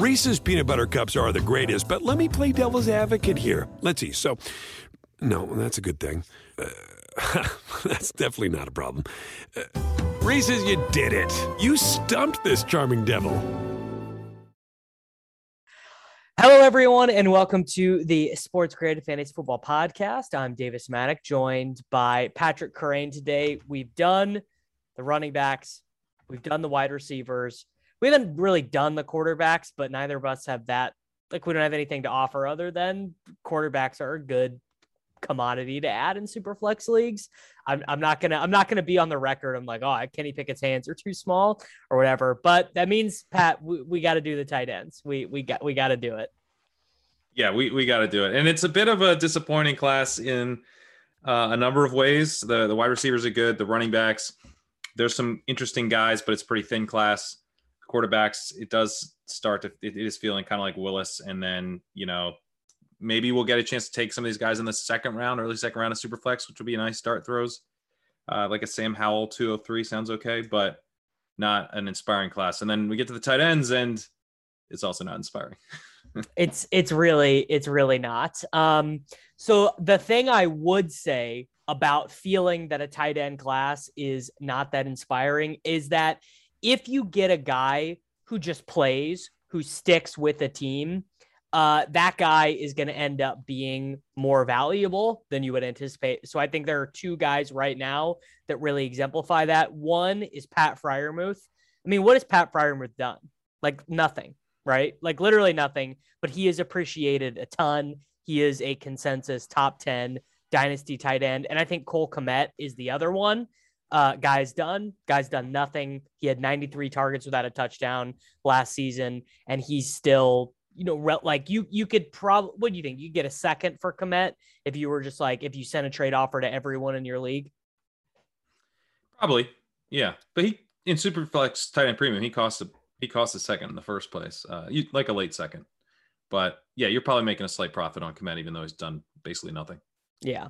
Reese's peanut butter cups are the greatest, but let me play devil's advocate here. Let's see. So, no, that's a good thing. Uh, that's definitely not a problem. Uh, Reese's, you did it. You stumped this charming devil. Hello, everyone, and welcome to the SportsGrid Fantasy Football Podcast. I'm Davis Mattek, joined by Patrick Kerrane today. We've done the running backs, we've done the wide receivers, we haven't really done the quarterbacks, but neither of us have that. Like, we don't have anything to offer other than quarterbacks are a good commodity to add in super flex leagues. I'm, I'm not gonna I'm not gonna be on the record. I'm like, oh, Kenny Pickett's hands are too small or whatever. But that means Pat, we, we got to do the tight ends. We we got we got to do it. Yeah, we we got to do it, and it's a bit of a disappointing class in uh, a number of ways. The the wide receivers are good. The running backs, there's some interesting guys, but it's pretty thin class. Quarterbacks, it does start to it, it is feeling kind of like Willis, and then you know maybe we'll get a chance to take some of these guys in the second round, early second round of Superflex, which would be a nice start throws. Uh, like a Sam Howell 203 sounds okay, but not an inspiring class. And then we get to the tight ends, and it's also not inspiring. it's it's really it's really not. Um, so the thing I would say about feeling that a tight end class is not that inspiring is that if you get a guy who just plays, who sticks with a team, uh, that guy is going to end up being more valuable than you would anticipate. So I think there are two guys right now that really exemplify that. One is Pat Freiermuth. I mean, what has Pat Freiermuth done? Like nothing, right? Like literally nothing, but he is appreciated a ton. He is a consensus top 10 dynasty tight end. And I think Cole Kmet is the other one. Uh, guy's done. Guy's done nothing. He had 93 targets without a touchdown last season, and he's still you know, re- like you you could probably what do you think? You get a second for Kmet if you were just like if you sent a trade offer to everyone in your league. Probably, yeah. But he in Superflex tight end premium, he cost a he cost a second in the first place, uh, you, like a late second. But yeah, you're probably making a slight profit on Kmet, even though he's done basically nothing. Yeah.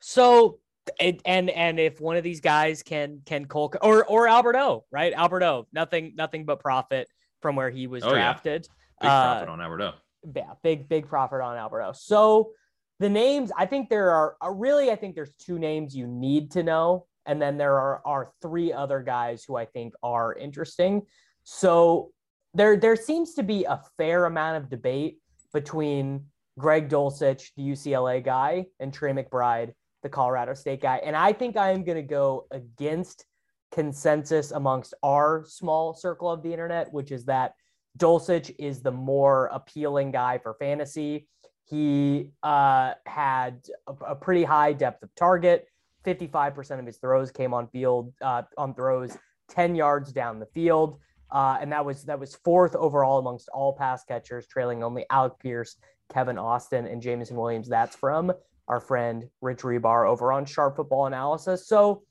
So and and and if one of these guys can can Cole or or Albert O, right? Albert O, nothing nothing but profit from where he was oh, drafted. Yeah. Big profit uh, on Albert O. Yeah, big big profit on Albert O. So the names, I think there are uh, really, I think there's two names you need to know, and then there are are three other guys who I think are interesting. So there there seems to be a fair amount of debate between Greg Dulcich, the UCLA guy, and Trey McBride, the Colorado State guy. And I think I am going to go against consensus amongst our small circle of the internet, which is that Dulcich is the more appealing guy for fantasy. He uh, had a, a, pretty high depth of target. 55% of his throws came on field uh, on throws 10 yards down the field. Uh, and that was that was fourth overall amongst all pass catchers, trailing only Alec Pierce, Kevin Austin, and Jameson Williams. That's from our friend Rich Hribar over on Sharp Football Analysis. So,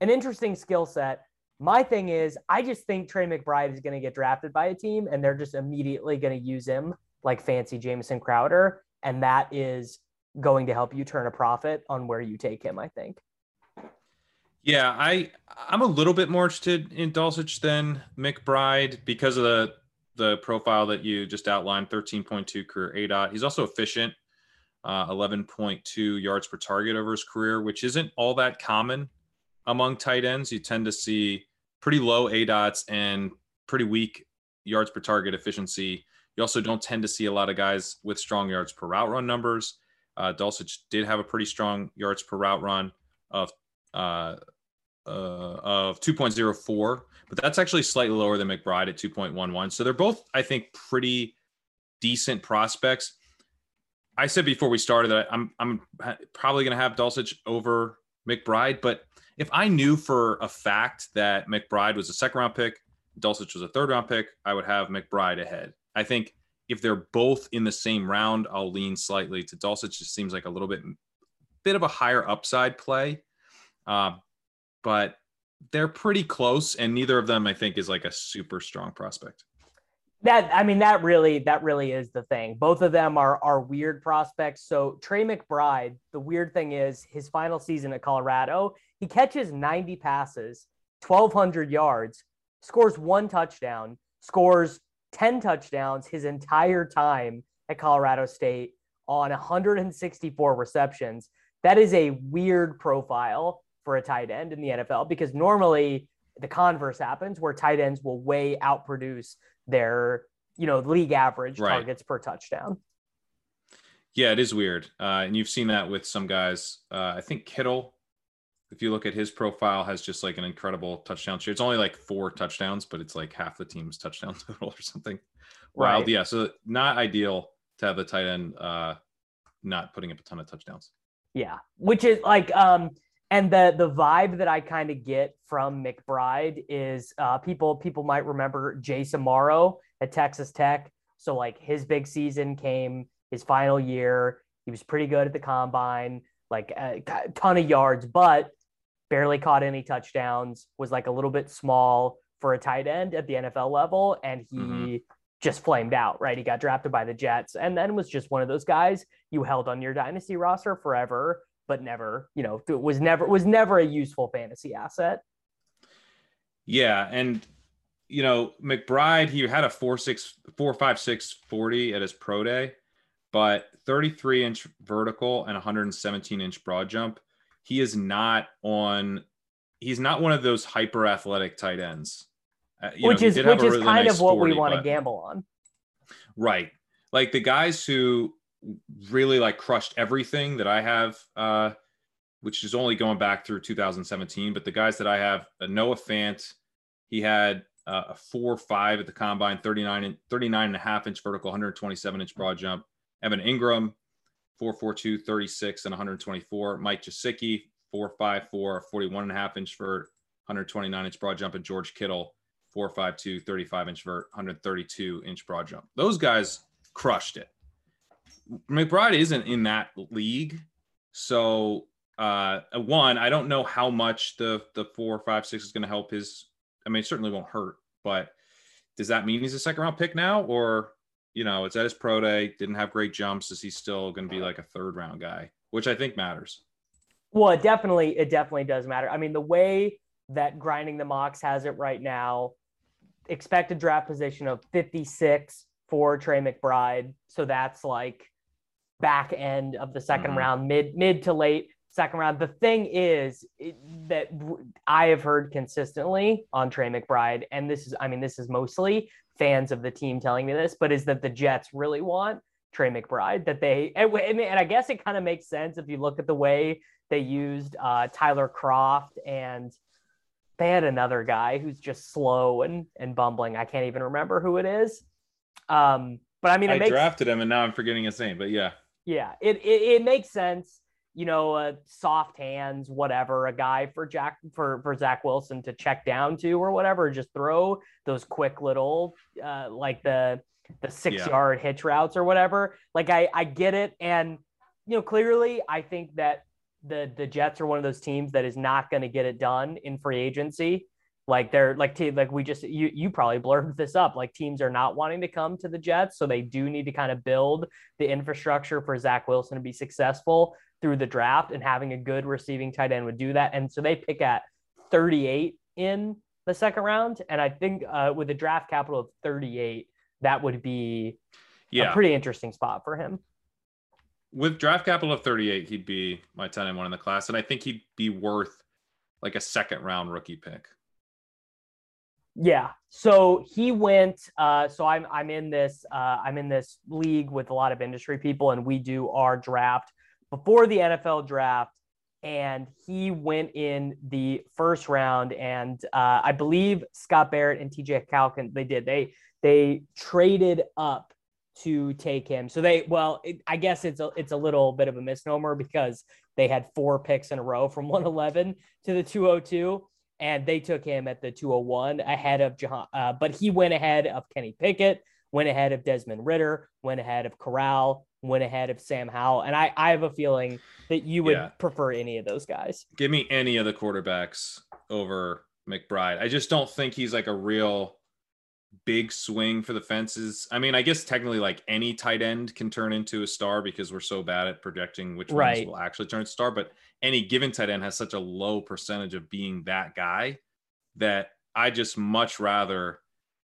an interesting skill set. My thing is, I just think Trey McBride is going to get drafted by a team and they're just immediately going to use him like fancy Jamison Crowder. And that is going to help you turn a profit on where you take him, I think. Yeah, I I'm a little bit more interested in Dulcich than McBride because of the the profile that you just outlined, 13.2 career aDOT. He's also efficient, uh, 11.2 yards per target over his career, which isn't all that common among tight ends. You tend to see pretty low aDOTs and pretty weak yards per target efficiency. You also don't tend to see a lot of guys with strong yards per route run numbers. Uh, Dulcich did have a pretty strong yards per route run of uh, uh, of 2.04, but that's actually slightly lower than McBride at 2.11. So they're both, I think, pretty decent prospects. I said before we started that I'm I'm probably going to have Dulcich over McBride, but if I knew for a fact that McBride was a second round pick, Dulcich was a third round pick, I would have McBride ahead. I think if they're both in the same round, I'll lean slightly to Dulcich. Just seems like a little bit, bit of a higher upside play, uh, but they're pretty close, and neither of them I think is like a super strong prospect. That I mean, that really that really is the thing. Both of them are are weird prospects. So Trey McBride, the weird thing is his final season at Colorado, he catches 90 passes, 1,200 yards, scores one touchdown, scores 10 touchdowns his entire time at Colorado State on 164 receptions. That is a weird profile for a tight end in the NFL because normally the converse happens where tight ends will way outproduce their, you know, league average right. targets per touchdown. Yeah, it is weird. Uh, and you've seen that with some guys. Uh, I think Kittle, if you look at his profile, has just like an incredible touchdown share. It's only like four touchdowns, but it's like half the team's touchdown total or something. Wild. Right. Yeah. So not ideal to have the tight end uh, not putting up a ton of touchdowns. Yeah. Which is like, um, and the the vibe that I kind of get from McBride is uh, people people might remember Jace Amaro at Texas Tech. So like his big season came his final year. He was pretty good at the combine, like a ton of yards, but barely caught any touchdowns. Was like a little bit small for a tight end at the NFL level, and he mm-hmm. just flamed out. Right, he got drafted by the Jets, and then was just one of those guys you held on your dynasty roster forever but never, you know, it was never was never a useful fantasy asset. Yeah, and you know, McBride, he had a four six four five six forty at his pro day, but 33 inch vertical and 117 inch broad jump. He is not on. He's not one of those hyper athletic tight ends. Uh, which know, is which is really kind nice of what we want to gamble on. Right, like the guys who really like crushed everything that I have, uh, which is only going back through 2017. But the guys that I have, uh, Noah Fant, he had uh, a four five at the combine, 39 and 39 and a half inch vertical, 127 inch broad jump. Evan Engram, 442, 36 and 124. Mike Gesicki, 454, 41 and a half inch vert, 129 inch broad jump. And George Kittle, 452, 35 inch vert, 132 inch broad jump. Those guys crushed it. McBride isn't in that league. So uh one, I don't know how much the the four, five, six is going to help his. I mean, it certainly won't hurt, but does that mean he's a second round pick now, or you know, it's at his pro day, didn't have great jumps. Is he still going to be like a third round guy, which I think matters? Well, it definitely, it definitely does matter. I mean, the way that grinding the mocks has it right now, expected draft position of 56 for Trey McBride. So that's like back end of the 2nd mm-hmm. round, mid mid to late second round. The thing is it, that I have heard consistently on Trey McBride, and this is, I mean, this is mostly fans of the team telling me this, but is that the Jets really want Trey McBride. That they, and, and I guess it kind of makes sense if you look at the way they used uh, Tyler Kroft and they had another guy who's just slow and and bumbling. I can't even remember who it is. Um, but I mean, I makes, drafted him and now I'm forgetting his name. But yeah, yeah, it, it, it makes sense. You know, uh, soft hands, whatever, a guy for Jack for for Zach Wilson to check down to or whatever, just throw those quick little uh, like the the six yeah. yard hitch routes or whatever. Like I I get it, and you know clearly I think that the the Jets are one of those teams that is not going to get it done in free agency. Like they're like like we just you you probably blurred this up. Like teams are not wanting to come to the Jets, so they do need to kind of build the infrastructure for Zach Wilson to be successful through the draft, and having a good receiving tight end would do that. And so they pick at 38 in the second round, and I think uh, with a draft capital of 38, that would be yeah. a pretty interesting spot for him. With draft capital of 38, he'd be my 10 and one in the class, and I think he'd be worth like a second round rookie pick. Yeah. So he went. Uh, so I'm I'm in this uh, I'm in this league with a lot of industry people, and we do our draft before the NFL draft. And he went in the first round, and uh, I believe Scott Barrett and TJ Calkin they did they they traded up to take him. So they well, it, I guess it's a it's a little bit of a misnomer because they had four picks in a row from 111 to the 202 and they took him at the 201 ahead of Jahan, uh, but he went ahead of Kenny Pickett, went ahead of Desmond Ridder, went ahead of Corral, went ahead of Sam Howell. And I, I have a feeling that you would Yeah. prefer any of those guys. Give me any of the quarterbacks over McBride. I just don't think he's like a real big swing for the fences. I mean, I guess technically like any tight end can turn into a star because we're so bad at projecting which Right. ones will actually turn star, but any given tight end has such a low percentage of being that guy that I just much rather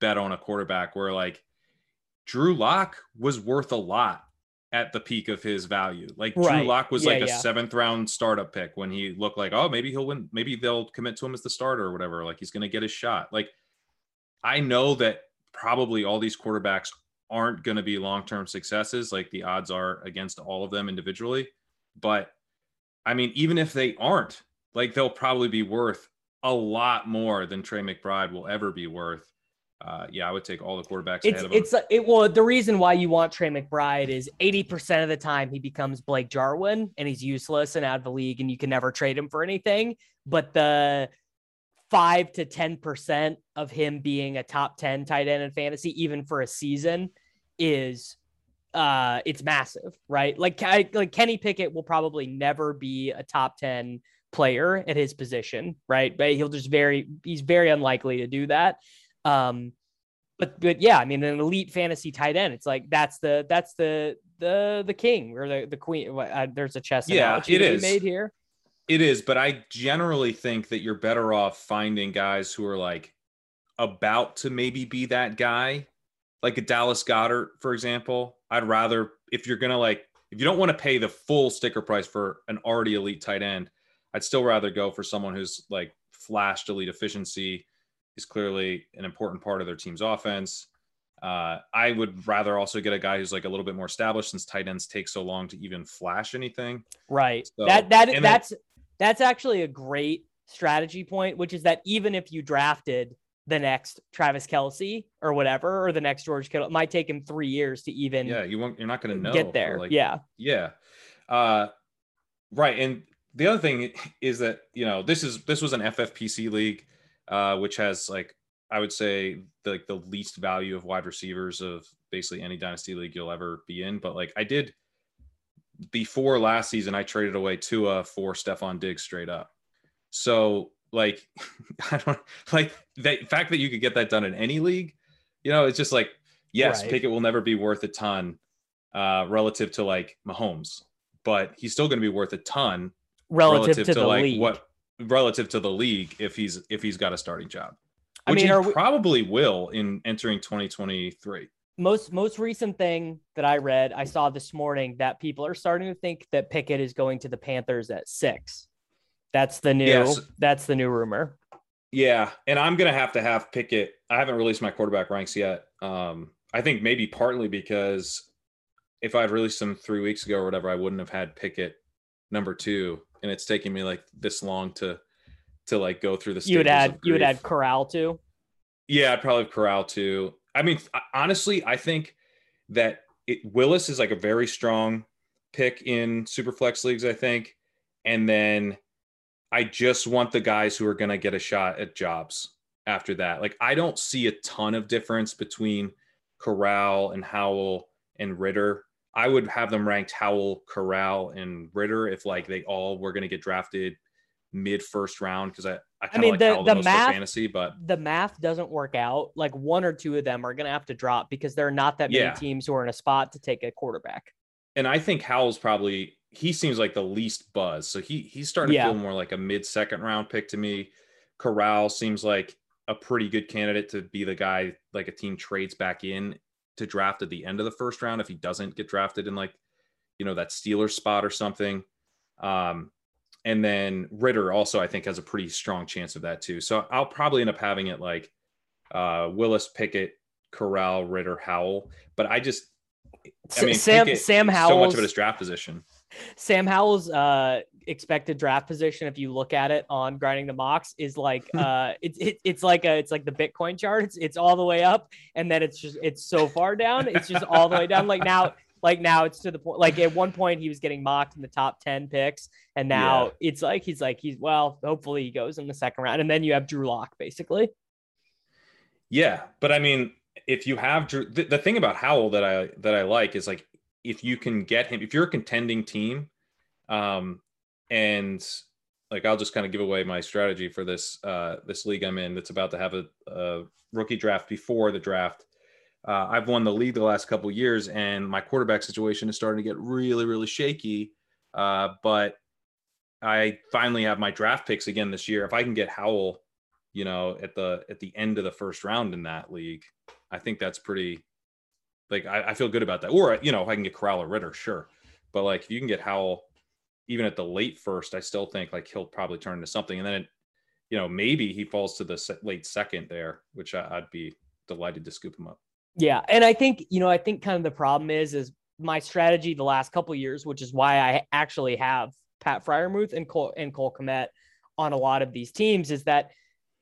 bet on a quarterback where like Drew Lock was worth a lot at the peak of his value. Like Drew Right. Lock was Yeah, like a yeah. seventh round startup pick when he looked like, oh, maybe he'll win. Maybe they'll commit to him as the starter or whatever. Like he's going to get his shot. Like I know that probably all these quarterbacks aren't going to be long term successes. Like the odds are against all of them individually. But I mean, even if they aren't, like they'll probably be worth a lot more than Trey McBride will ever be worth. Uh, yeah, I would take all the quarterbacks It's ahead of him. it's it well the reason why you want Trey McBride is 80% of the time he becomes Blake Jarwin and he's useless and out of the league and you can never trade him for anything. But the five to 10% of him being a top 10 tight end in fantasy, even for a season, is uh it's massive, right? Like I, like Kenny Pickett will probably never be a top 10 player at his position, right? But he'll just very he's very unlikely to do that. Um but but yeah, I mean an elite fantasy tight end, it's like that's the that's the the the king or the the queen. what, Uh, there's a chess Yeah, it is. made here. It is, but I generally think that you're better off finding guys who are like about to maybe be that guy, like a Dallas Goedert, for example. I'd rather, if you're going to like, if you don't want to pay the full sticker price for an already elite tight end, I'd still rather go for someone who's like flashed elite efficiency, is clearly an important part of their team's offense. Uh, I would rather also get a guy who's like a little bit more established since tight ends take so long to even flash anything. Right. So- that that and then- that's that's actually a great strategy point, which is that even if you drafted the next Travis Kelce or whatever, or the next George Kittle, it might take him three years to even Yeah, you won't. You're not going to know. get there. like, yeah. Yeah. Uh, right. And the other thing is that, you know, this is this was an FFPC league, uh, which has like I would say the, like the least value of wide receivers of basically any dynasty league you'll ever be in. But like I did before last season, I traded away Tua for Stefon Diggs straight up. So like I don't like the fact that you could get that done in any league, you know, it's just like, yes, Right. Pickett will never be worth a ton uh relative to like Mahomes, but he's still going to be worth a ton Relative, to, the like league. what relative to the league if he's if he's got a starting job. I Which mean, he we- probably will in entering 2023. most most recent thing that I read, I saw this morning that people are starting to think that Pickett is going to the Panthers at six. That's the new. Yes. That's the new rumor. Yeah, and I'm gonna have to have Pickett. I haven't released my quarterback ranks yet. Um, I think maybe partly because if I'd released them three weeks ago or whatever, I wouldn't have had Pickett number two, and it's taking me like this long to to like go through the. You would add you would add Corral too. Yeah, I'd probably have Corral too. I mean, honestly, I think that it, Willis is like a very strong pick in superflex leagues. I think, and then I just want the guys who are going to get a shot at jobs after that. Like, I don't see a ton of difference between Corral and Howell and Ridder. I would have them ranked Howell, Corral, and Ridder if like they all were going to get drafted mid first round because I I, kinda mean, like the- Howell the math- fantasy, but The math doesn't work out. Like one or two of them are going to have to drop because there are not that many Yeah. teams who are in a spot to take a quarterback. and I think Howell's probably he seems like the least buzz. So he he's starting Yeah. to feel more like a mid second round pick to me. Corral seems like a pretty good candidate to be the guy like a team trades back in to draft at the end of the first round if he doesn't get drafted in like you know that Steelers spot or something. Um and then Ridder also I think has a pretty strong chance of that too. So I'll probably end up having it like uh Willis Pickett, Corral, Ridder, Howell, but I just I mean, Sam Pickett Sam is so much of it is draft position. Sam Howell's uh expected draft position, if you look at it on grinding the mocks, is like uh it's it, it's like a it's like the Bitcoin chart. It's it's all the way up, and then it's just it's so far down. It's just all the way down. Like now, like now it's to the point. Like at one point he was getting mocked in the top ten picks, and now Yeah. it's like he's like he's well, hopefully he goes in the second round, and then you have Drew Lock basically. Yeah, but I mean, if you have Drew, the, the thing about Howell that I that I like is like if you can get him, if you're a contending team, um, and like I'll just kind of give away my strategy for this uh, this league I'm in that's about to have a, a rookie draft before the draft. Uh, I've won the league the last couple years, and my quarterback situation is starting to get really, really shaky. Uh, but I finally have my draft picks again this year. If I can get Howell, you know, at the at the end of the first round in that league, I think that's pretty. Like I, I feel good about that. Or uh, you know, if I can get Corral or Ridder, sure. But like if you can get Howell even at the late first, I still think like he'll probably turn into something. And then, it, you know, maybe he falls to the late second there, which I, would be delighted to scoop him up. Yeah, and I think you know, I think kind of the problem is is my strategy the last couple years, which is why I actually have Pat Freiermuth and Cole and Cole Kmet on a lot of these teams, is that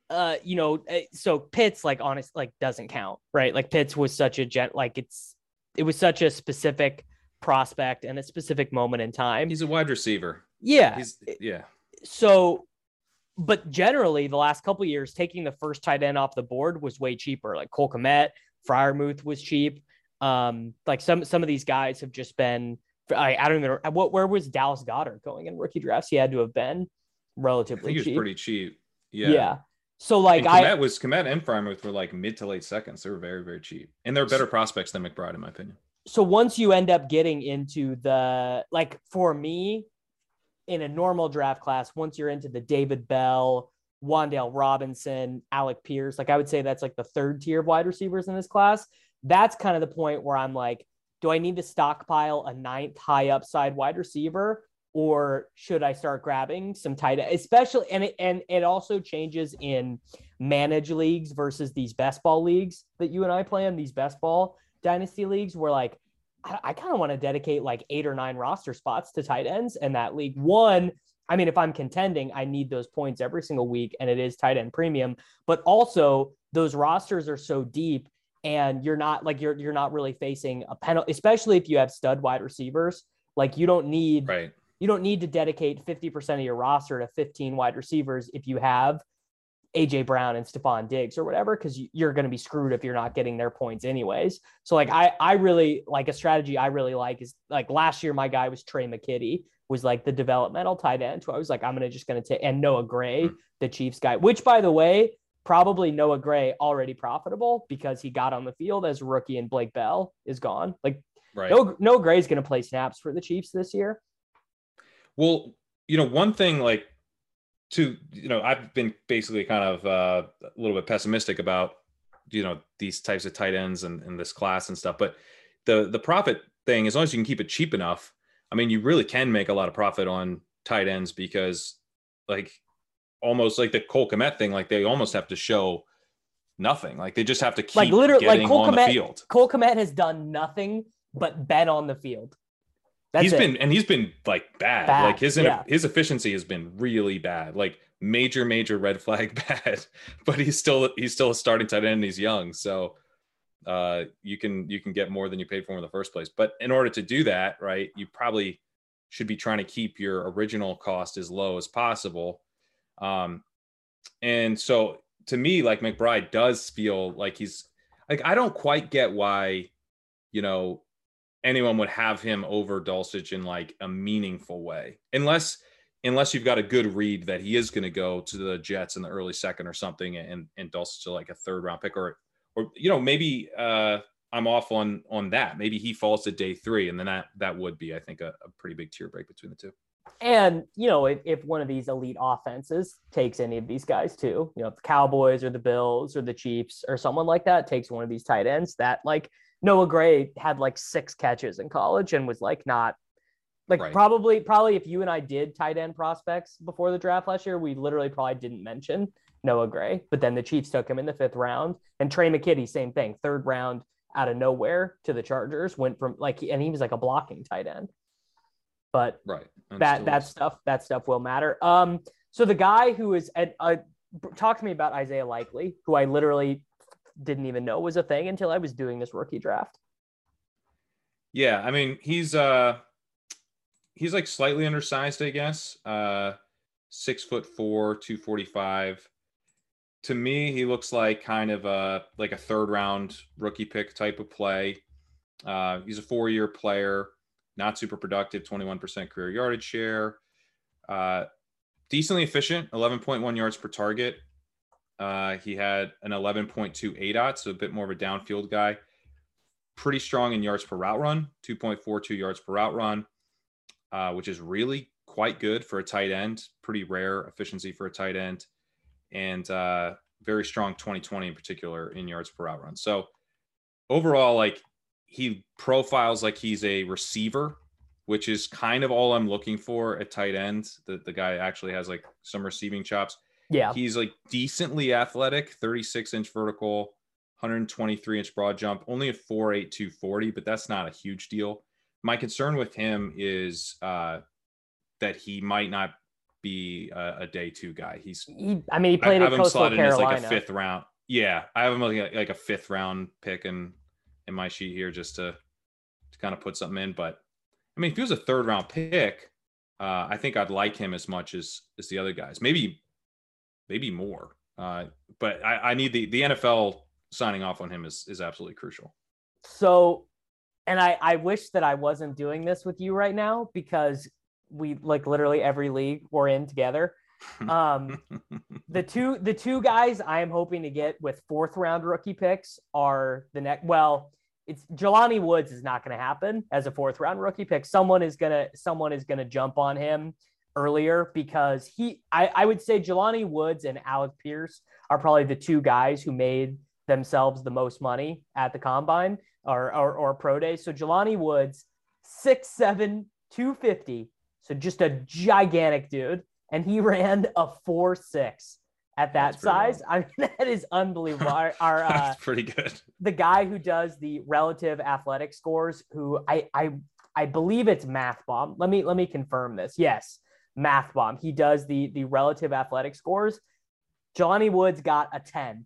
uh, you know, eh, so Pitts like honest like doesn't count, right? Like Pitts was such a jet, like it's it was such a specific prospect and a specific moment in time. He's a wide receiver. Yeah. He's, yeah. So, but generally, the last couple years, taking the first tight end off the board was way cheaper. Like Cole Kmet, Freiermuth was cheap. Um, like some some of these guys have just been. I, I don't even know what where was Dallas Goedert going in rookie drafts. He had to have been relatively. I think he was pretty cheap. Yeah. Yeah. So like and Kmet I was Kmet and Freiermuth were like mid to late seconds. They were very very cheap, and they're better prospects than McBride in my opinion so once you end up getting into the like for me in a normal draft class, once you're into the David Bell, Wan'Dale Robinson, Alec Pierce, like I would say that's like the third tier of wide receivers in this class. That's kind of the point where I'm like, do I need to stockpile a ninth high upside wide receiver? Or should I start grabbing some tight end, especially and it and it also changes in manage leagues versus these best ball leagues that you and I play in, these best ball dynasty leagues where like I, I kind of want to dedicate like eight or nine roster spots to tight ends in that league. One, I mean, if I'm contending, I need those points every single week, and it is tight end premium. But also, those rosters are so deep, and you're not like you're you're not really facing a penalty, especially if you have stud wide receivers. Like you don't need right. You don't need to dedicate 50% of your roster to 15 wide receivers if you have AJ Brown and Stefon Diggs or whatever, because you're going to be screwed if you're not getting their points anyways. So like I I really like a strategy I really like is like last year my guy was Tre' McKitty was like the developmental tight end. So I was like I'm gonna just gonna take and Noah Gray, hmm. the Chiefs guy, which by the way probably Noah Gray already profitable because he got on the field as a rookie and Blake Bell is gone. Like right. no no Gray's going to play snaps for the Chiefs this year. Well, you know, one thing like to you know i've been basically kind of uh, a little bit pessimistic about you know these types of tight ends and, and this class and stuff but the the profit thing as long as you can keep it cheap enough i mean you really can make a lot of profit on tight ends because like almost like the Cole Kmet thing like they almost have to show nothing. Like they just have to keep like literally like Cole on Kmet, the field. Cole Kmet has done nothing but bet on the field that's he's it. been and he's been like bad. bad. Like his yeah. his efficiency has been really bad. Like major major red flag bad. But he's still he's still a starting tight end and he's young. So uh you can you can get more than you paid for in the first place. But in order to do that, right, you probably should be trying to keep your original cost as low as possible. Um and so to me like McBride does feel like he's like I don't quite get why you know anyone would have him over Dulcich in like a meaningful way, unless unless you've got a good read that he is going to go to the Jets in the early second or something, and and Dulcich to like a third round pick, or or you know maybe uh, I'm off on on that. Maybe he falls to day three, and then that that would be I think a, a pretty big tier break between the two. And you know, if, if one of these elite offenses takes any of these guys too, you know, if the Cowboys or the Bills or the Chiefs or someone like that takes one of these tight ends, that like Noah Gray had like six catches in college and was like not like right. probably probably if you and I did tight end prospects before the draft last year, we literally probably didn't mention Noah Gray, but then the Chiefs took him in the fifth round and Tre' McKitty, same thing, third round out of nowhere to the Chargers, went from like and he was like a blocking tight end. But right, that that stuff that stuff will matter. Um, so the guy who is at uh, talk to me about Isaiah Likely, who I literally didn't even know was a thing until I was doing this rookie draft. Yeah, I mean, he's uh he's like slightly undersized, I guess. Uh six foot four, 245. to me, he looks like kind of a like a third round rookie pick type of play. Uh, he's a four year player, not super productive, 21% career yardage share. Uh, decently efficient, 11.1 yards per target. Uh, he had an 11.2 ADOT, so a bit more of a downfield guy. Pretty strong in yards per route run, 2.42 yards per route run, uh, which is really quite good for a tight end. Pretty rare efficiency for a tight end, and uh, very strong 2020 in particular in yards per route run. So overall, like he profiles like he's a receiver, which is kind of all I'm looking for at tight end. The the guy actually has like some receiving chops. Yeah. He's like decently athletic, 36 inch vertical, 123 inch broad jump, only a 4'8, 240, but that's not a huge deal. My concern with him is uh, that he might not be a, a day two guy. He's, He, I mean, he played I at have him Coastal slotted in as like a fifth round. Yeah, I have him like a, like a fifth round pick in in my sheet here just to to kind of put something in. But I mean, if he was a third round pick, uh, I think I'd like him as much as as the other guys. Maybe maybe more. Uh, but I, I need the the NFL signing off on him is is absolutely crucial. So, and I, I wish that I wasn't doing this with you right now because we like literally every league we're in together. Um, the two the two guys I am hoping to get with fourth round rookie picks are the next. Well, it's Jelani Woods is not going to happen as a fourth round rookie pick. Someone is gonna someone is gonna jump on him earlier because he I, I would say Jelani Woods and Alec Pierce are probably the two guys who made themselves the most money at the combine or or, or pro day. So Jelani Woods, six seven, 250. So just a gigantic dude. And he ran a four six at that That's size. I mean, that is unbelievable. Our, our uh, That's pretty good. the guy who does the relative athletic scores, who I I I believe it's Math Bomb. Let me let me confirm this. Yes, Math Bomb. He does the the relative athletic scores. Johnny Woods got a 10.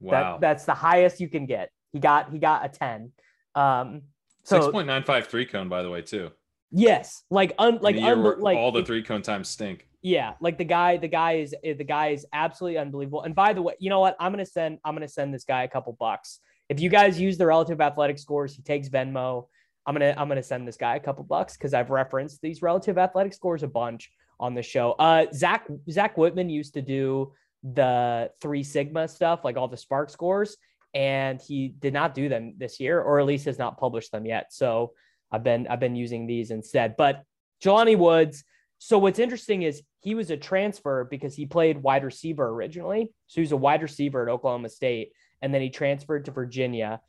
Wow. That, that's the highest you can get. He got he got a 10. Um so point nine five three cone, by the way, too. yes, like un, like a year where unbe- like all the three cone times stink. yeah, like the guy, the guy is eh, the guy is absolutely unbelievable. And by the way, you know what? I'm gonna send I'm gonna send this guy a couple bucks. If you guys use the relative athletic scores, he takes Venmo. I'm gonna I'm gonna send this guy a couple bucks because I've referenced these relative athletic scores a bunch on the show. Uh, Zach Zach Whitman used to do the three sigma stuff, like all the Spark scores, and he did not do them this year, or at least has not published them yet. So I've been I've been using these instead. But Jelani Woods. So what's interesting is he was a transfer because he played wide receiver originally. So he was a wide receiver at Oklahoma State, and then he transferred to Virginia,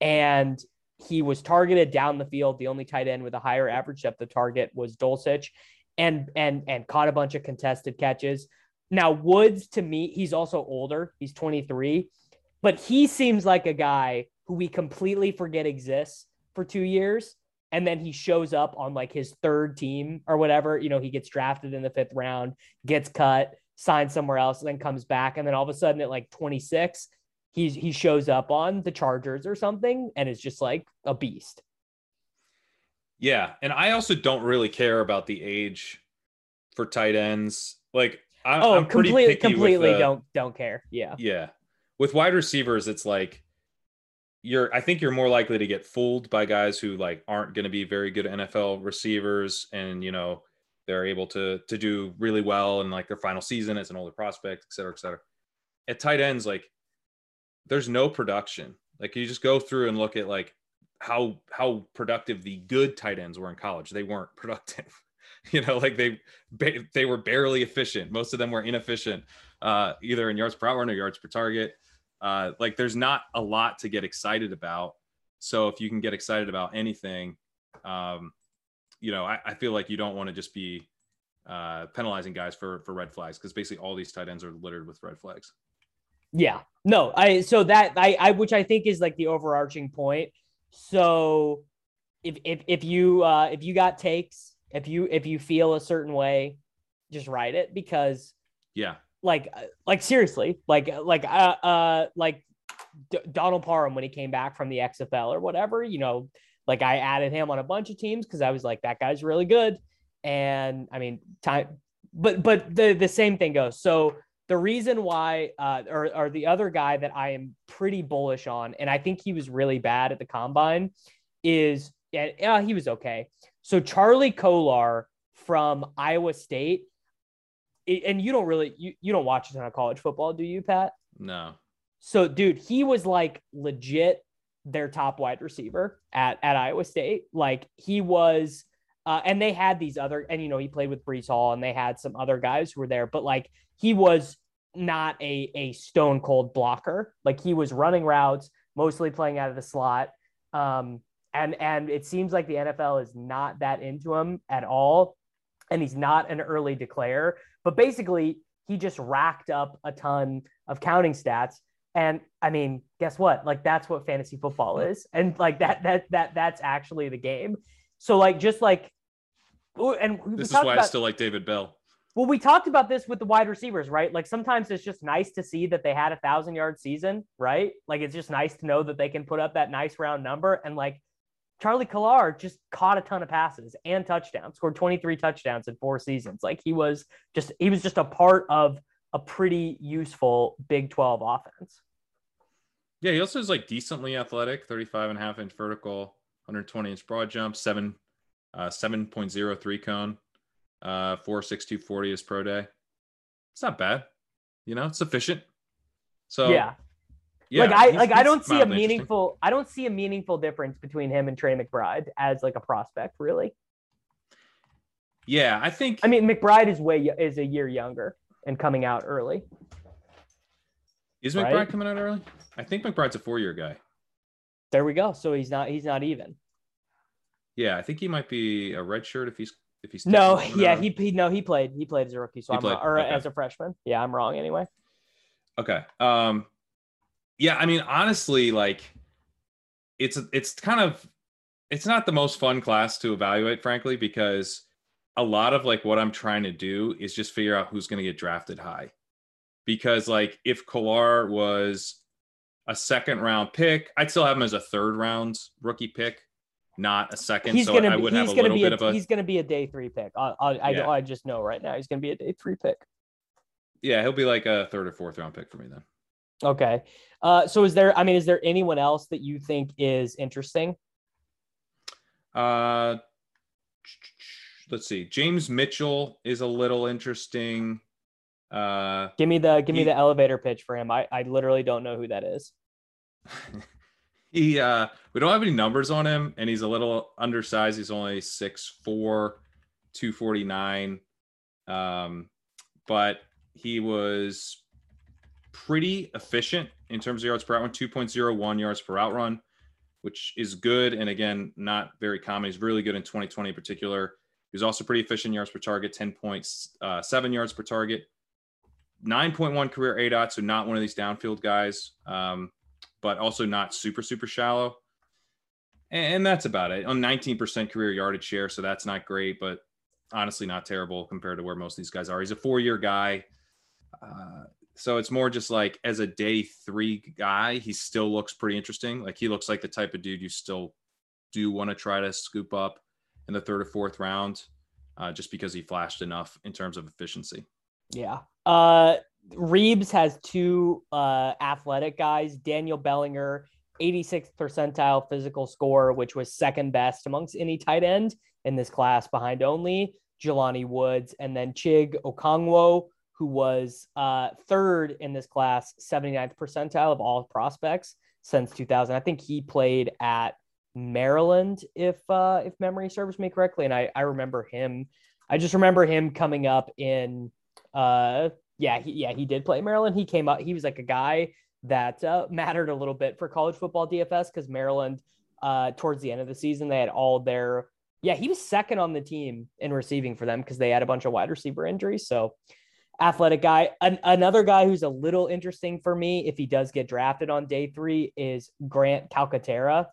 and he was targeted down the field. The only tight end with a higher average depth of target was Dulcich, and and and caught a bunch of contested catches. Now Woods, to me, he's also older. He's 23, but he seems like a guy who we completely forget exists for two years and then he shows up on like his third team or whatever. You know, he gets drafted in the fifth round, gets cut, signs somewhere else, and then comes back. And then all of a sudden at like 26, he's he shows up on the Chargers or something and is just like a beast. Yeah, and I also don't really care about the age for tight ends. Like, I, Oh, I'm pretty completely, completely uh, don't don't care. Yeah. Yeah, with wide receivers, it's like you're. I think you're more likely to get fooled by guys who like aren't going to be very good NFL receivers, and you know they're able to to do really well in like their final season as an older prospect, et cetera, et cetera. At tight ends, like there's no production. Like you just go through and look at like how how productive the good tight ends were in college. They weren't productive. You know, like they they were barely efficient. Most of them were inefficient, uh, either in yards per hour or yards per target. Uh, like there's not a lot to get excited about. So if you can get excited about anything, um, you know, I, I feel like you don't want to just be uh, penalizing guys for for red flags because basically all these tight ends are littered with red flags. Yeah. No, I so that I I which I think is like the overarching point. So if if if you uh if you got takes, if you if you feel a certain way, just write it because Yeah, like uh, like seriously, like like uh uh like D- Donald Parham when he came back from the XFL or whatever, you know, like I added him on a bunch of teams because I was like that guy's really good, and I mean time, but but the the same thing goes. So the reason why, uh, or, or the other guy that I am pretty bullish on, and I think he was really bad at the combine, is yeah, yeah he was okay. So Charlie Kolar from Iowa State, and you don't really you, you don't watch a ton of college football, do you, Pat? No. So, dude, he was like legit their top wide receiver at at Iowa State. Like he was uh, and they had these other, and you know, he played with Breece Hall, and they had some other guys who were there, but like he was not a a stone cold blocker. Like he was running routes, mostly playing out of the slot. Um, and and it seems like the NFL is not that into him at all, and he's not an early declare. But basically, he just racked up a ton of counting stats. And I mean, guess what? Like that's what fantasy football is, and like that that that that's actually the game. So like just like, and this is why about, I still like David Bell. Well, we talked about this with the wide receivers, right? Like sometimes it's just nice to see that they had a thousand yard season, right? Like it's just nice to know that they can put up that nice round number. And like Charlie Kolar just caught a ton of passes and touchdowns, scored 23 touchdowns in four seasons. Like he was just he was just a part of a pretty useful Big 12 offense. Yeah, he also is like decently athletic, 35 and a half inch vertical, 120 inch broad jump, seven, uh, 7.03 cone, uh, 46240 is pro day. It's not bad. You know, it's sufficient. So yeah. Yeah, like I like I don't see a meaningful I don't see a meaningful difference between him and Trey McBride as like a prospect, really. Yeah, I think I mean McBride is way is a year younger and coming out early. Is McBride right? coming out early? I think McBride's a four year guy. There we go. So he's not he's not even. Yeah, I think he might be a red shirt if he's if he's no, yeah, he, he no he played he played as a rookie, so he I'm or okay. as a freshman. Yeah, I'm wrong anyway. Okay. Um, yeah, I mean, honestly, like it's it's kind of it's not the most fun class to evaluate, frankly, because a lot of like what I'm trying to do is just figure out who's going to get drafted high. Because like if Kolar was a second round pick, I'd still have him as a third round rookie pick, not a second. He's so gonna I would have a little be bit a, of a. He's gonna be a day three pick. I I, yeah. I, I just know right now he's gonna be a day three pick. Yeah, he'll be like a third or fourth round pick for me then. Okay. Uh, so is there? I mean, is there anyone else that you think is interesting? Uh, let's see. James Mitchell is a little interesting. Uh, give me the give he, me the elevator pitch for him. I I literally don't know who that is. he uh we don't have any numbers on him and he's a little undersized. He's only 6'4, 249. Um, but he was pretty efficient in terms of yards per route run, 2.01 yards per route run, which is good. And again, not very common. He's really good in 2020 in particular. He was also pretty efficient yards per target, 10.7 uh, yards per target, 9.1 career aDOT, so not one of these downfield guys, um, but also not super, super shallow. And, and that's about it. On 19% career yardage share, so that's not great, but honestly not terrible compared to where most of these guys are. He's a four-year guy. Uh, so it's more just like as a day three guy, he still looks pretty interesting. Like he looks like the type of dude you still do want to try to scoop up in the third or fourth round, uh, just because he flashed enough in terms of efficiency. Yeah. Uh, Reeves has two uh, athletic guys, Daniel Bellinger, 86th percentile physical score, which was second best amongst any tight end in this class behind only Jelani Woods, and then Chig Okonkwo, who was uh, third in this class, 79th percentile of all prospects since 2000. I think he played at Maryland, if uh, if memory serves me correctly, and I I remember him. I just remember him coming up in uh yeah he, yeah he did play Maryland. He came up. He was like a guy that uh, mattered a little bit for college football DFS because Maryland uh towards the end of the season they had all their yeah he was second on the team in receiving for them because they had a bunch of wide receiver injuries. So athletic guy. An- another guy who's a little interesting for me if he does get drafted on day three is Grant Calcaterra.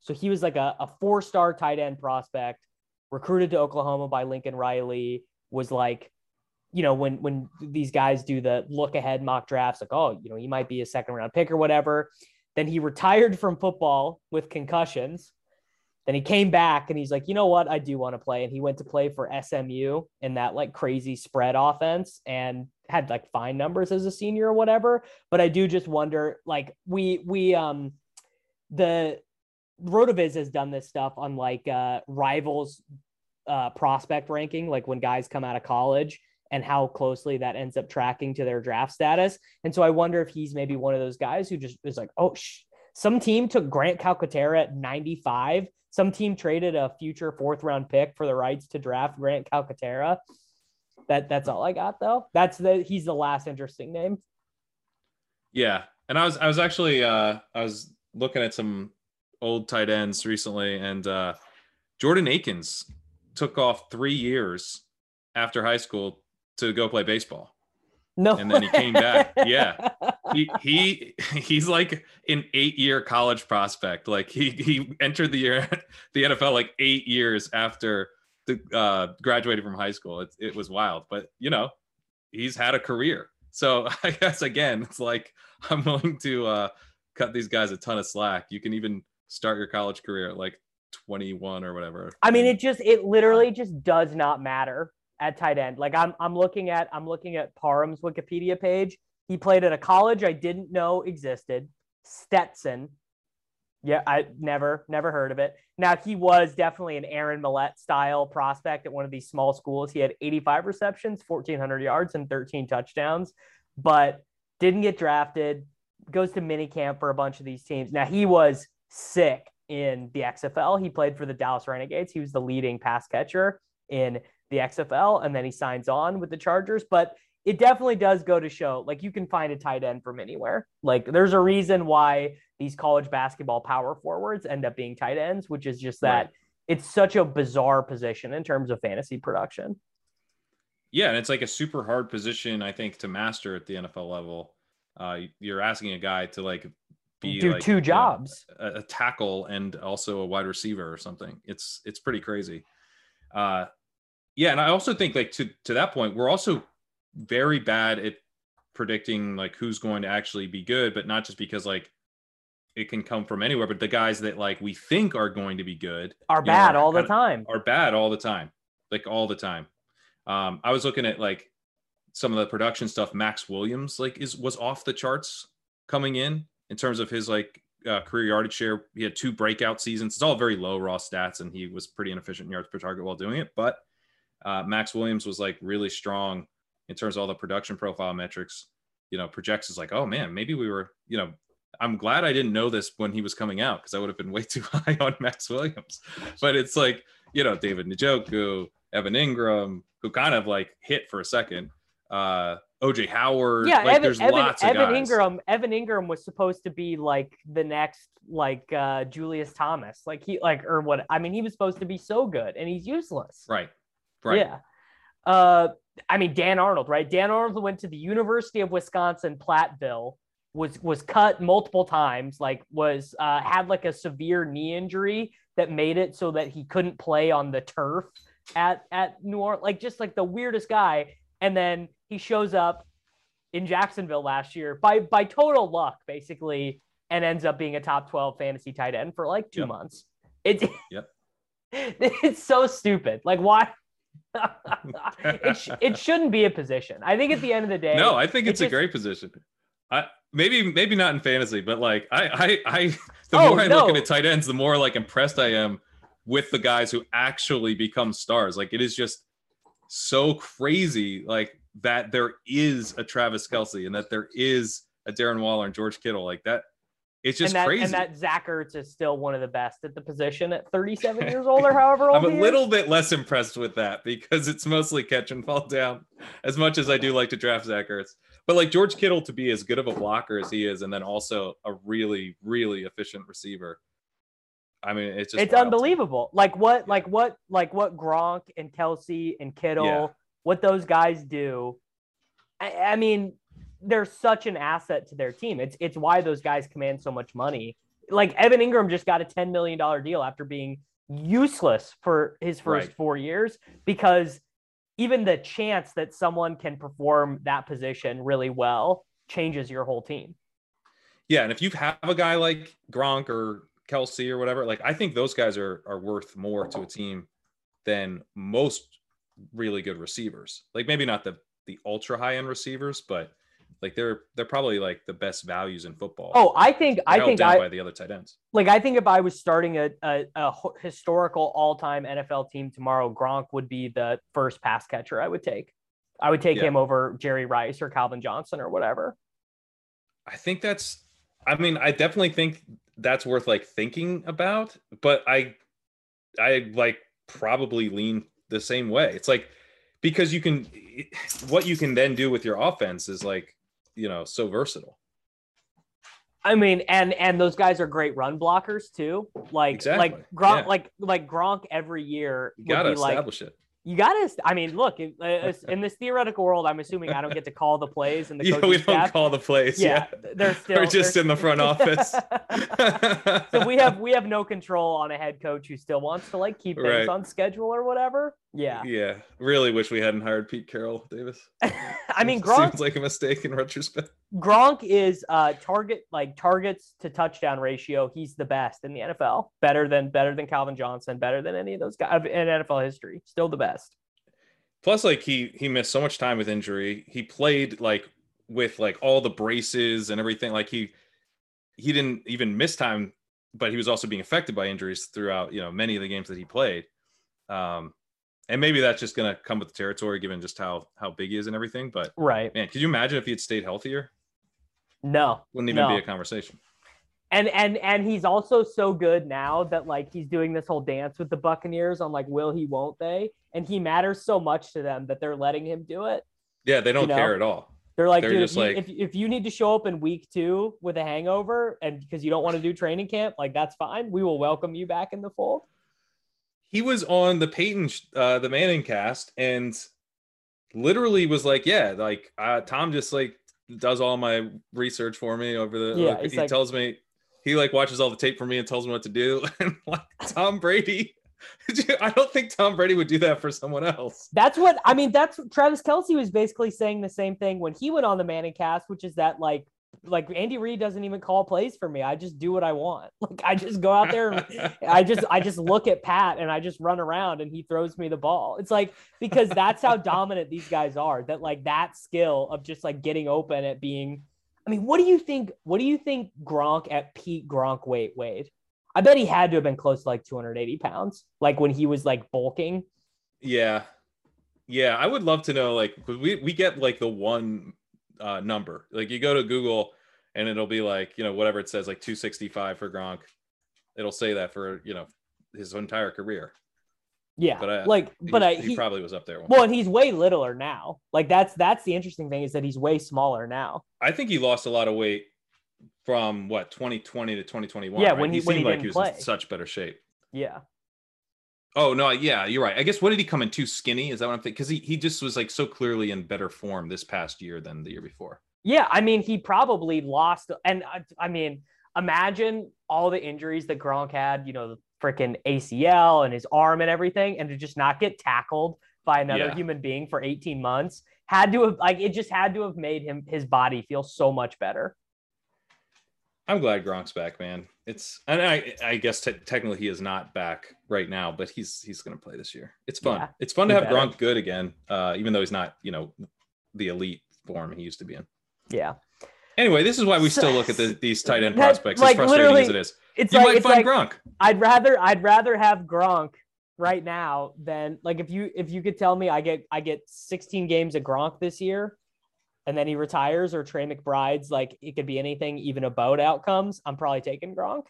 So he was like a, a four star tight end prospect, recruited to Oklahoma by Lincoln Riley, was like, you know, when when these guys do the look ahead mock drafts, like, oh, you know, he might be a second round pick or whatever. Then he retired from football with concussions. then he came back and he's like, you know what? I do want to play. And he went to play for SMU in that like crazy spread offense and had like fine numbers as a senior or whatever. But I do just wonder, like, we, we, um, the Rotoviz has done this stuff on like uh, rivals uh, prospect ranking, like when guys come out of college and how closely that ends up tracking to their draft status. And so I wonder if he's maybe one of those guys who just is like, oh, sh- some team took Grant Calcaterra at 95 some team traded a future fourth round pick for the rights to draft Grant Calcaterra. That that's all I got though. That's the he's the last interesting name. Yeah, and I was I was actually uh, I was looking at some old tight ends recently, and uh, Jordan Akins took off three years after high school to go play baseball. No, and then he came back. Yeah, he he he's like an eight year college prospect. Like he he entered the year the NFL like eight years after the uh, graduated from high school. It it was wild, but you know he's had a career. So I guess again, it's like I'm willing to uh, cut these guys a ton of slack. You can even start your college career at like 21 or whatever. I mean, it just it literally just does not matter at tight end. Like I'm I'm looking at I'm looking at Parham's Wikipedia page. He played at a college I didn't know existed, Stetson. Yeah, I never never heard of it. Now he was definitely an Aaron Millette style prospect at one of these small schools. He had 85 receptions, 1400 yards and 13 touchdowns, but didn't get drafted. Goes to minicamp for a bunch of these teams. Now he was sick in the XFL. He played for the Dallas Renegades. He was the leading pass catcher in the XFL and then he signs on with the Chargers. But it definitely does go to show like you can find a tight end from anywhere. Like there's a reason why these college basketball power forwards end up being tight ends, which is just that right. it's such a bizarre position in terms of fantasy production. Yeah, and it's like a super hard position, I think, to master at the NFL level. Uh, you're asking a guy to like be do like, two jobs, you know, a, a, tackle and also a wide receiver or something. It's it's pretty crazy. Uh, yeah, and I also think like to to that point, we're also very bad at predicting like who's going to actually be good, but not just because like it can come from anywhere, but the guys that like we think are going to be good are bad know, all the time. Are bad all the time, like all the time. Um, I was looking at like some of the production stuff. Maxx Williams like is was off the charts coming in in terms of his like uh, career yardage share. He had two breakout seasons. It's all very low raw stats, and he was pretty inefficient yards per target while doing it. But uh, Maxx Williams was like really strong in terms of all the production profile metrics. You know, projects is like, oh man, maybe we were, you know, I'm glad I didn't know this when he was coming out because I would have been way too high on Maxx Williams. But it's like, you know, David Njoku, Evan Engram, who kind of like hit for a second. Uh, OJ Howard. Yeah, like, Evan, there's Evan, lots of Evan guys. Engram. Evan Engram was supposed to be like the next like uh Julius Thomas. Like he like or what I mean, he was supposed to be so good and he's useless. Right. Right. Yeah. Uh, I mean, Dan Arnold, right? Dan Arnold went to the University of Wisconsin Platteville, was was cut multiple times, like was uh, had like a severe knee injury that made it so that he couldn't play on the turf at at New Orleans, like just like the weirdest guy. And then he shows up in Jacksonville last year by by total luck, basically, and ends up being a top twelve fantasy tight end for like two yep. months. It's yep. it's so stupid. Like why it, sh- it shouldn't be a position. I think at the end of the day. No, I think it's, a great position. I maybe maybe not in fantasy, but like I I, I the oh, more I no. look at tight ends, the more like impressed I am with the guys who actually become stars. Like it is just so crazy, like that there is a Travis Kelce and that there is a Darren Waller and George Kittle. Like that it's just and that, crazy. And that Zach Ertz is still one of the best at the position at 37 years old or however old. I'm a little bit less impressed with that because it's mostly catch and fall down. As much as I do like to draft Zach Ertz, but like George Kittle to be as good of a blocker as he is, and then also a really, really efficient receiver. I mean, it's just it's unbelievable. Like what, yeah. like what, like what Gronk and Kelce and Kittle, yeah. what those guys do. I, I mean, they're such an asset to their team. It's it's why those guys command so much money. Like Evan Engram just got a $10 million deal after being useless for his first right. four years because even the chance that someone can perform that position really well changes your whole team. Yeah, and if you have a guy like Gronk or Kelce or whatever. Like I think those guys are are worth more to a team than most really good receivers. Like maybe not the the ultra high end receivers, but like they're they're probably like the best values in football. Oh, I think I think down I by the other tight ends. like I think if I was starting a, a, a historical all time NFL team tomorrow, Gronk would be the first pass catcher I would take. I would take Yeah. him over Jerry Rice or Calvin Johnson or whatever. I think that's I mean, I definitely think that's worth like thinking about, but I I like probably lean the same way. It's like because you can what you can then do with your offense is like, you know, so versatile. I mean, and and those guys are great run blockers too. Like Exactly, like Gronk, yeah. like like Gronk every year You got to be like establish it. you gotta. I mean, look in, uh, in this theoretical world, I'm assuming I don't get to call the plays and the Yeah, we don't staff. call the plays. yeah, Yeah. they're still We're just in the front office. so we have we have no control on a head coach who still wants to like keep things Right. on schedule or whatever. Yeah, Yeah, really wish we hadn't hired Pete Carroll, Davis. I mean Seems like a mistake in retrospect. Gronk is uh target like targets to touchdown ratio. He's the best in the NFL. Better than better than Calvin Johnson. Better than any of those guys in NFL history. Still the best. Plus, like he he missed so much time with injury. He played like with like all the braces and everything. Like he he didn't even miss time, but he was also being affected by injuries throughout you know many of the games that he played. Um, and maybe that's just gonna come with the territory, given just how how big he is and everything. But Right. man, could you imagine if he had stayed healthier? No. Wouldn't even No. be a conversation. And and and he's also so good now that like he's doing this whole dance with the Buccaneers on like will he won't they? And he matters so much to them that they're letting him do it. Yeah, they don't know? care at all. They're like, They're dude, if you, like- if, if you need to show up in week two with a hangover and because you don't want to do training camp, like that's fine. We will welcome you back in the fold. He was on the Peyton, uh, the Manning cast, and literally was like, "Yeah, like uh, Tom just like does all my research for me over the. Yeah, like, he like- tells me he like watches all the tape for me and tells me what to do. And like Tom Brady, I don't think Tom Brady would do that for someone else. That's what I mean. That's Travis Kelce was basically saying the same thing when he went on the Manning cast, which is that like like Andy Reid doesn't even call plays for me. I just do what I want. Like I just go out there and I just I just look at Pat and I just run around and he throws me the ball. It's like because that's how dominant these guys are. That like that skill of just like getting open at being. I mean, what do you think? What do you think Gronk at peak Gronk weight weighed? I bet he had to have been close to like 280 pounds, like when he was like bulking. Yeah, yeah, I would love to know like we we get like the one uh, number. Like you go to Google and it'll be like you know whatever it says like 265 for Gronk. It'll say that for you know his entire career. Yeah, But I- like, but I, he, he, probably was up there. one well, time. and he's way littler now. Like that's that's the interesting thing is that he's way smaller now. I think he lost a lot of weight from what 2020 to 2021. Yeah, right? when he- when he seemed like he was play. in such better shape. Yeah, Oh no, yeah, you're right. I guess what did he come in too skinny? Is that what I'm thinking? Because he he just was like so clearly in better form this past year than the year before. yeah. I mean, he probably lost, and I, I mean, imagine all the injuries that Gronk had. You know, the freaking ACL and his arm and everything, and to just not get tackled by another Yeah. human being for 18 months had to have like it just had to have made him his body feel so much better. I'm glad Gronk's back, man. It's and I I guess te- technically he is not back right now, but he's he's gonna play this year. It's fun. Yeah, it's fun to have better. Gronk good again, uh, even though he's not you know the elite form he used to be in. Yeah, Anyway, this is why we So- still look at the, these tight end prospects, like, as frustrating as it is. it's You like might it's find like Gronk. I'd rather I'd rather have Gronk right now than like if you if you could tell me I get I get 16 games of Gronk this year and then he retires or Trey McBride's like it could be anything even about outcomes, I'm probably taking Gronk.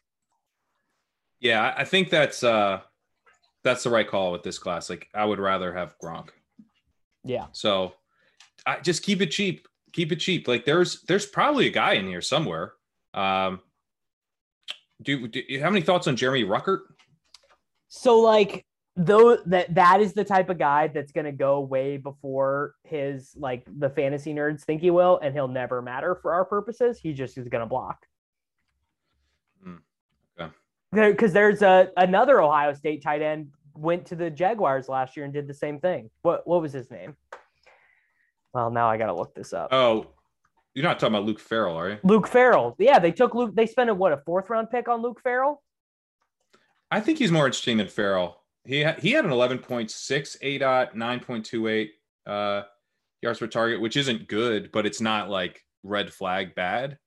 Yeah, I- think that's uh that's the right call with this class. Like I would rather have Gronk. Yeah. So I just keep it cheap. Keep it cheap. Like there's there's probably a guy in here somewhere. Um do, do you have any thoughts on Jeremy Ruckert? So like though that that is the type of guy that's going to go way before his like the fantasy nerds think he will and he'll never matter for our purposes. He just is going to block. Hmm, okay. Because there's a another Ohio State tight end went to the Jaguars last year and did the same thing. What what was his name? Well, now I got to look this up. Oh, you're not talking about Luke Farrell, are you? Luke Farrell. Yeah, they took Luke. They spent a what a fourth round pick on Luke Farrell. I think he's more interesting than Farrell. He ha- he had an 11.6 aDOT 9.28 uh, yards per target, which isn't good, but it's not like red flag bad.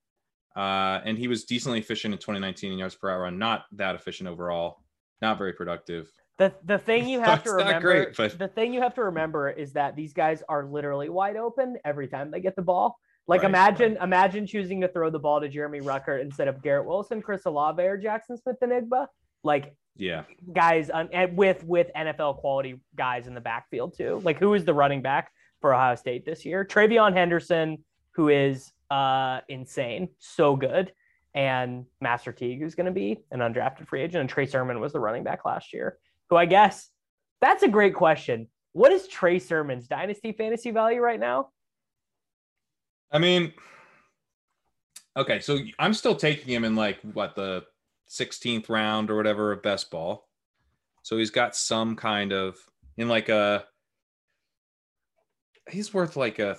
Uh, and he was decently efficient in 2019 in yards per hour, and not that efficient overall. Not very productive. The the thing you have to remember great, but- the thing you have to remember is that these guys are literally wide open every time they get the ball. Like Right, imagine imagine choosing to throw the ball to Jeremy Ruckert instead of Garrett Wilson, Chris Olave, or Jaxon Smith-Njigba. Like Yeah. guys and with with NFL quality guys in the backfield too. Like who is the running back for Ohio State this year? TreVeyon Henderson, who is uh insane, so good, and Master Teague, who's going to be an undrafted free agent, and Trey Sermon was the running back last year. Who I guess that's a great question. What is Trey Sermon's dynasty fantasy value right now? I mean, okay, so I'm still taking him in like what the 16th round or whatever of best ball. So he's got some kind of in like a he's worth like a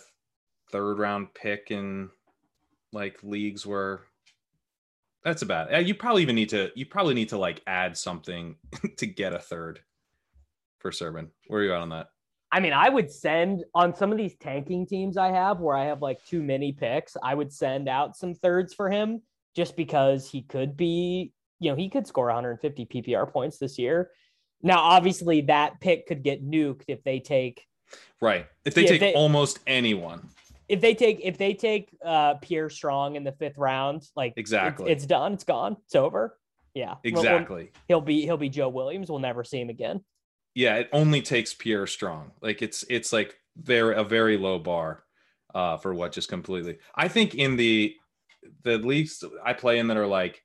third round pick in like leagues where that's about it. You probably even need to you probably need to like add something to get a third for Sermon. Where are you at on that? I mean, I would send on some of these tanking teams I have where I have like too many picks. I would send out some thirds for him just because he could be, you know, he could score 150 PPR points this year. Now, obviously, that pick could get nuked if they take Right. If they take they- almost anyone. if they take if they take uh Pierre Strong in the fifth round. Like Exactly. it's, done. It's gone. It's over. Yeah, We'll- we'll- Exactly. he'll be he'll be Joe Williams. We'll never see him again. yeah it only takes pierre strong like it's it's like they're a very low bar uh for what just completely i think in the the leagues i play in that are like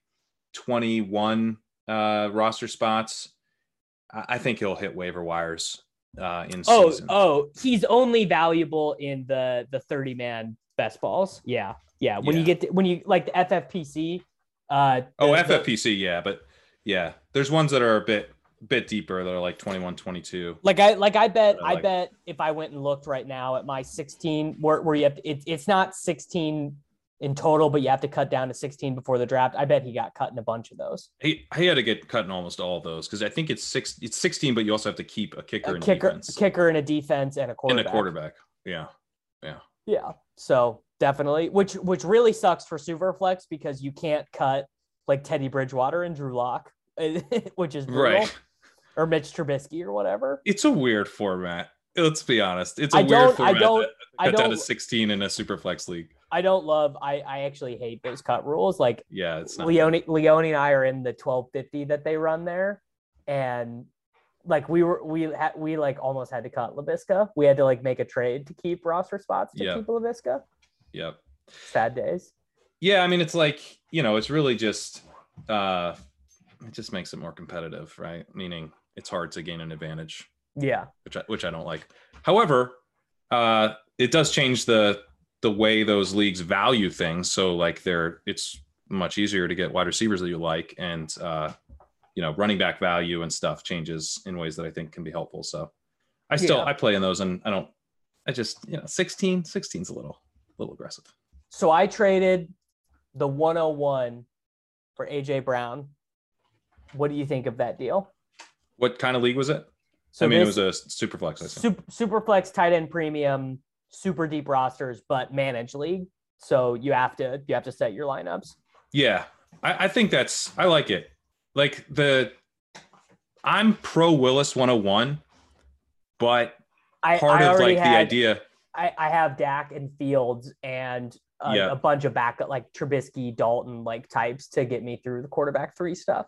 21 uh roster spots i, think he'll hit waiver wires uh in Oh, season oh, he's only valuable in the the 30 man best balls. Yeah. Yeah. When you get to, when you like the FFPC, uh oh the- the- ffpc yeah but yeah there's ones that are a bit bit deeper that are like 21 22 like I like I bet I I like- bet if I went and looked right now at my 16 where, where you have it, it's not 16 in total, but you have to cut down to 16 before the draft. I bet he got cut in a bunch of those. he, he had to get cut in almost all those because i think it's six it's 16 but you also have to keep a kicker and A in kicker, defense kicker in a defense and a and quarterback. a quarterback yeah Yeah. Yeah. So definitely, which which really sucks for Superflex because you can't cut like Teddy Bridgewater and Drew Lock, which is brutal, right or Mitch Trubisky or whatever. It's a weird format. Let's be honest. It's a I weird don't- I format. don't- that I cut down to 16 in a super flex league. I don't love. I I actually hate those cut rules. Like Yeah, it's not. Leone Leone and I are in the 1250 that they run there, and like we were we had we like almost had to cut Labisca. We had to like make a trade to keep roster spots to Yeah. keep Labisca. Yep. Sad days. Yeah, I mean, it's like you know, it's really just uh, it just makes it more competitive, right? Meaning it's hard to gain an advantage, Yeah. which I, which I don't like. However, uh, it does change the the way those leagues value things. So like they're it's much easier to get wide receivers that you like, and uh, you know, running back value and stuff changes in ways that I think can be helpful. So I still Yeah. I play in those, and I don't. I just you know 16 16 is a little a little aggressive. So I traded the 101 for AJ Brown. What do you think of that deal? What kind of league was it? So I mean, it was a super flex. I think. super superflex tight end premium, super deep rosters, but managed league. So you have to you have to set your lineups. Yeah, I, I think that's I like it. Like the I'm pro Willis 101, but I, part I of like the idea. I, I have Dak and Fields and a, Yeah. a bunch of backup like Trubisky, Dalton like types to get me through the quarterback three stuff.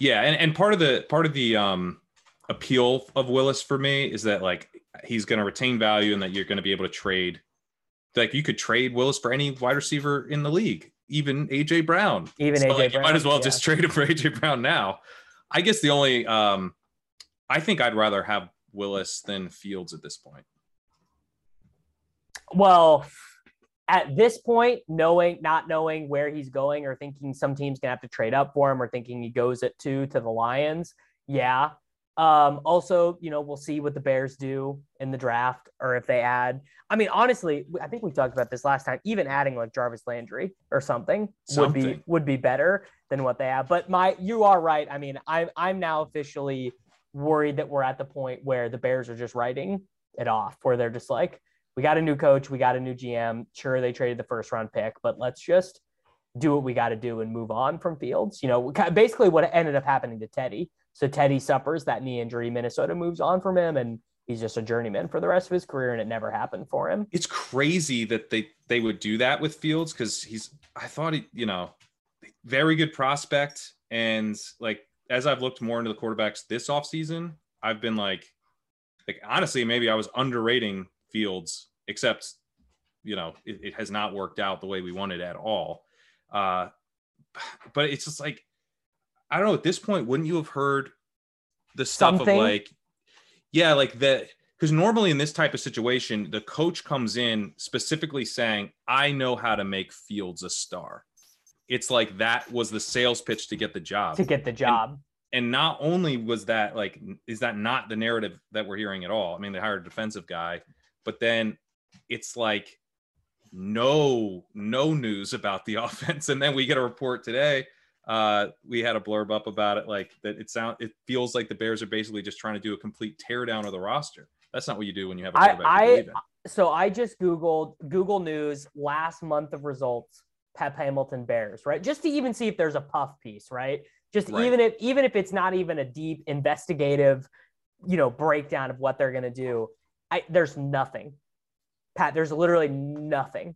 Yeah, and, and part of the part of the um appeal of Willis for me is that like he's going to retain value and that you're going to be able to trade. Like you could trade Willis for any wide receiver in the league, even AJ Brown. Even So, AJ like, you might as well yeah. just trade him for AJ Brown now. I guess the only um I think I'd rather have Willis than Fields at this point. Well, at this point, knowing not knowing where he's going or thinking some team's gonna have to trade up for him or thinking he goes at two to the Lions, yeah. Um, also, you know, we'll see what the Bears do in the draft or if they add. I mean, honestly, I think we talked about this last time. Even adding like Jarvis Landry or something, something. would be would be better than what they have. But my, you are right. I mean, I'm I'm now officially worried that we're at the point where the Bears are just writing it off, where they're just like, we got a new coach, we got a new GM. Sure, they traded the first round pick, but let's just do what we got to do and move on from Fields. You know, basically what ended up happening to Teddy. So Teddy suffers that knee injury. Minnesota moves on from him, and he's just a journeyman for the rest of his career, and it never happened for him. It's crazy that they they would do that with Fields because he's. I thought he, you know, very good prospect, and like as I've looked more into the quarterbacks this offseason, I've been like, like honestly, maybe I was underrating Fields, except you know it, it has not worked out the way we wanted at all. Uh, but it's just like I don't know. At this point, wouldn't you have heard the stuff Something? of like, yeah, like that? Because normally in this type of situation, the coach comes in specifically saying, "I know how to make Fields a star." It's like that was the sales pitch to get the job. To get the job. And, and not only was that like, is that not the narrative that we're hearing at all? I mean, they hired a defensive guy, but then it's like no no news about the offense and then we get a report today uh we had a blurb up about it like that it sound it feels like the bears are basically just trying to do a complete teardown of the roster that's not what you do when you have a quarterback I, I so i just googled google news last month of results pep hamilton bears right just to even see if there's a puff piece right just right. even if even if it's not even a deep investigative you know breakdown of what they're going to do I, there's nothing Pat, there's literally nothing.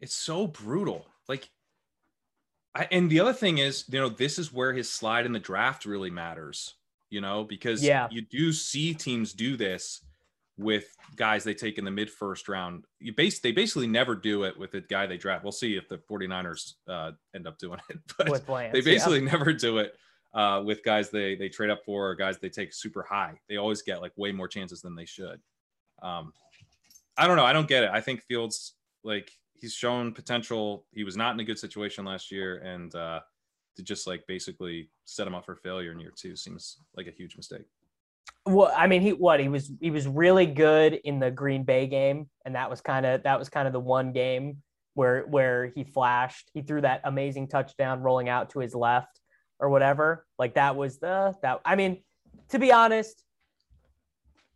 It's so brutal. Like, I, and the other thing is, you know, this is where his slide in the draft really matters, you know, because yeah. you do see teams do this with guys they take in the mid first round. You base they basically never do it with a guy they draft. We'll see if the 49ers uh, end up doing it, but Lance, they basically yeah. never do it uh, with guys they they trade up for or guys they take super high. They always get like way more chances than they should. Um, I don't know. I don't get it. I think Fields like he's shown potential. He was not in a good situation last year, and uh, to just like basically set him up for failure in year two seems like a huge mistake. Well, I mean, he what he was he was really good in the Green Bay game, and that was kind of that was kind of the one game where where he flashed. He threw that amazing touchdown rolling out to his left or whatever. Like that was the that. I mean, to be honest,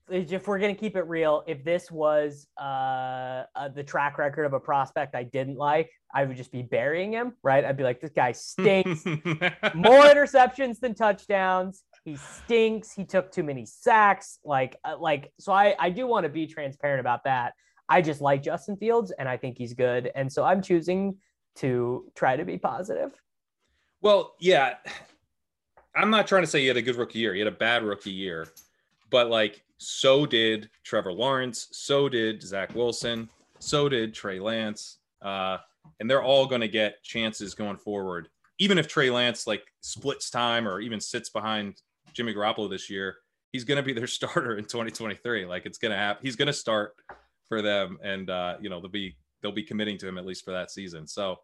if we're going to keep it real, if this was uh, uh, the track record of a prospect I didn't like, I would just be burying him, right? I'd be like, this guy stinks. More interceptions than touchdowns. He stinks. He took too many sacks. Like, uh, like, so I, I do want to be transparent about that. I just like Justin Fields and I think he's good. And so I'm choosing to try to be positive. Well, yeah. I'm not trying to say he had a good rookie year. He had a bad rookie year. But like so did Trevor Lawrence. So did Zach Wilson. So did Trey Lance. Uh, and they're all going to get chances going forward. Even if Trey Lance like splits time or even sits behind Jimmy Garoppolo this year, he's going to be their starter in 2023. Like it's going to happen. He's going to start for them, and uh, you know they'll be they'll be committing to him at least for that season. So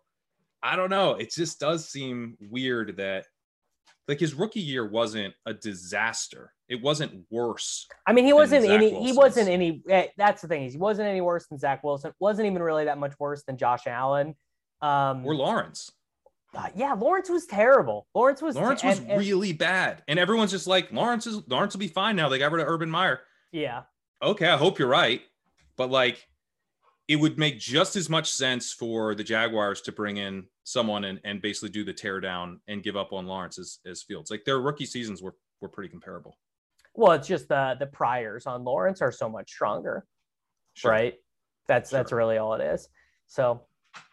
I don't know. It just does seem weird that like his rookie year wasn't a disaster. It wasn't worse. I mean, he wasn't any. Wilson's. He wasn't any. That's the thing he wasn't any worse than Zach Wilson. wasn't even really that much worse than Josh Allen. Um, or Lawrence. Uh, yeah, Lawrence was terrible. Lawrence was Lawrence was and, really bad, and everyone's just like Lawrence is Lawrence will be fine now. They got rid of Urban Meyer. Yeah. Okay, I hope you're right, but like, it would make just as much sense for the Jaguars to bring in someone and, and basically do the teardown and give up on Lawrence as, as Fields. Like their rookie seasons were were pretty comparable. Well, it's just the the priors on Lawrence are so much stronger, sure. right? That's sure. that's really all it is. So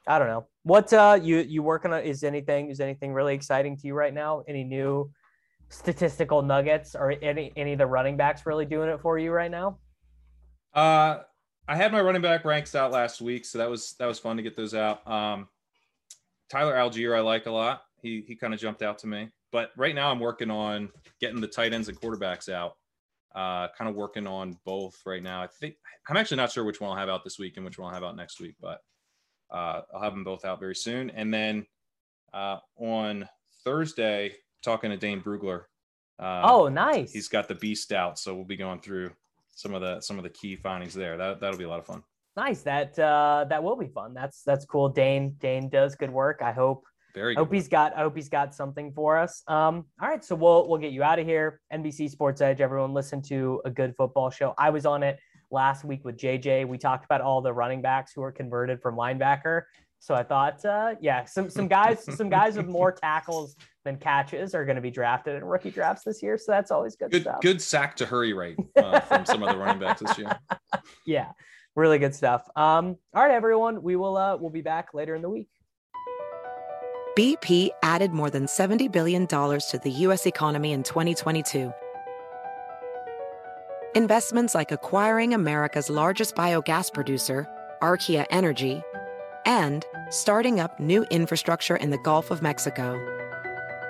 I don't know what uh, you you working on. Is anything is anything really exciting to you right now? Any new statistical nuggets or any any of the running backs really doing it for you right now? Uh, I had my running back ranks out last week, so that was that was fun to get those out. Um, Tyler Allgeier, I like a lot. He he kind of jumped out to me. But right now, I'm working on getting the tight ends and quarterbacks out. Uh, kind of working on both right now. I think I'm actually not sure which one I'll have out this week and which one I'll have out next week, but uh, I'll have them both out very soon. And then uh, on Thursday, talking to Dane Brugler Uh, oh, nice. He's got the beast out, so we'll be going through some of the some of the key findings there. That that'll be a lot of fun. Nice. That uh, that will be fun. That's that's cool. Dane Dane does good work. I hope. Very. I hope he's got. I hope he's got something for us. Um. All right. So we'll we'll get you out of here. NBC Sports Edge. Everyone, listen to a good football show. I was on it last week with JJ. We talked about all the running backs who are converted from linebacker. So I thought, uh, yeah, some some guys, some guys with more tackles than catches are going to be drafted in rookie drafts this year. So that's always good, good stuff. Good sack to hurry rate uh, from some other running backs this year. Yeah, really good stuff. Um, all right, everyone, we will uh, we'll be back later in the week. BP added more than seventy billion dollars to the U.S. economy in 2022. Investments like acquiring America's largest biogas producer, Archaea Energy and starting up new infrastructure in the Gulf of Mexico.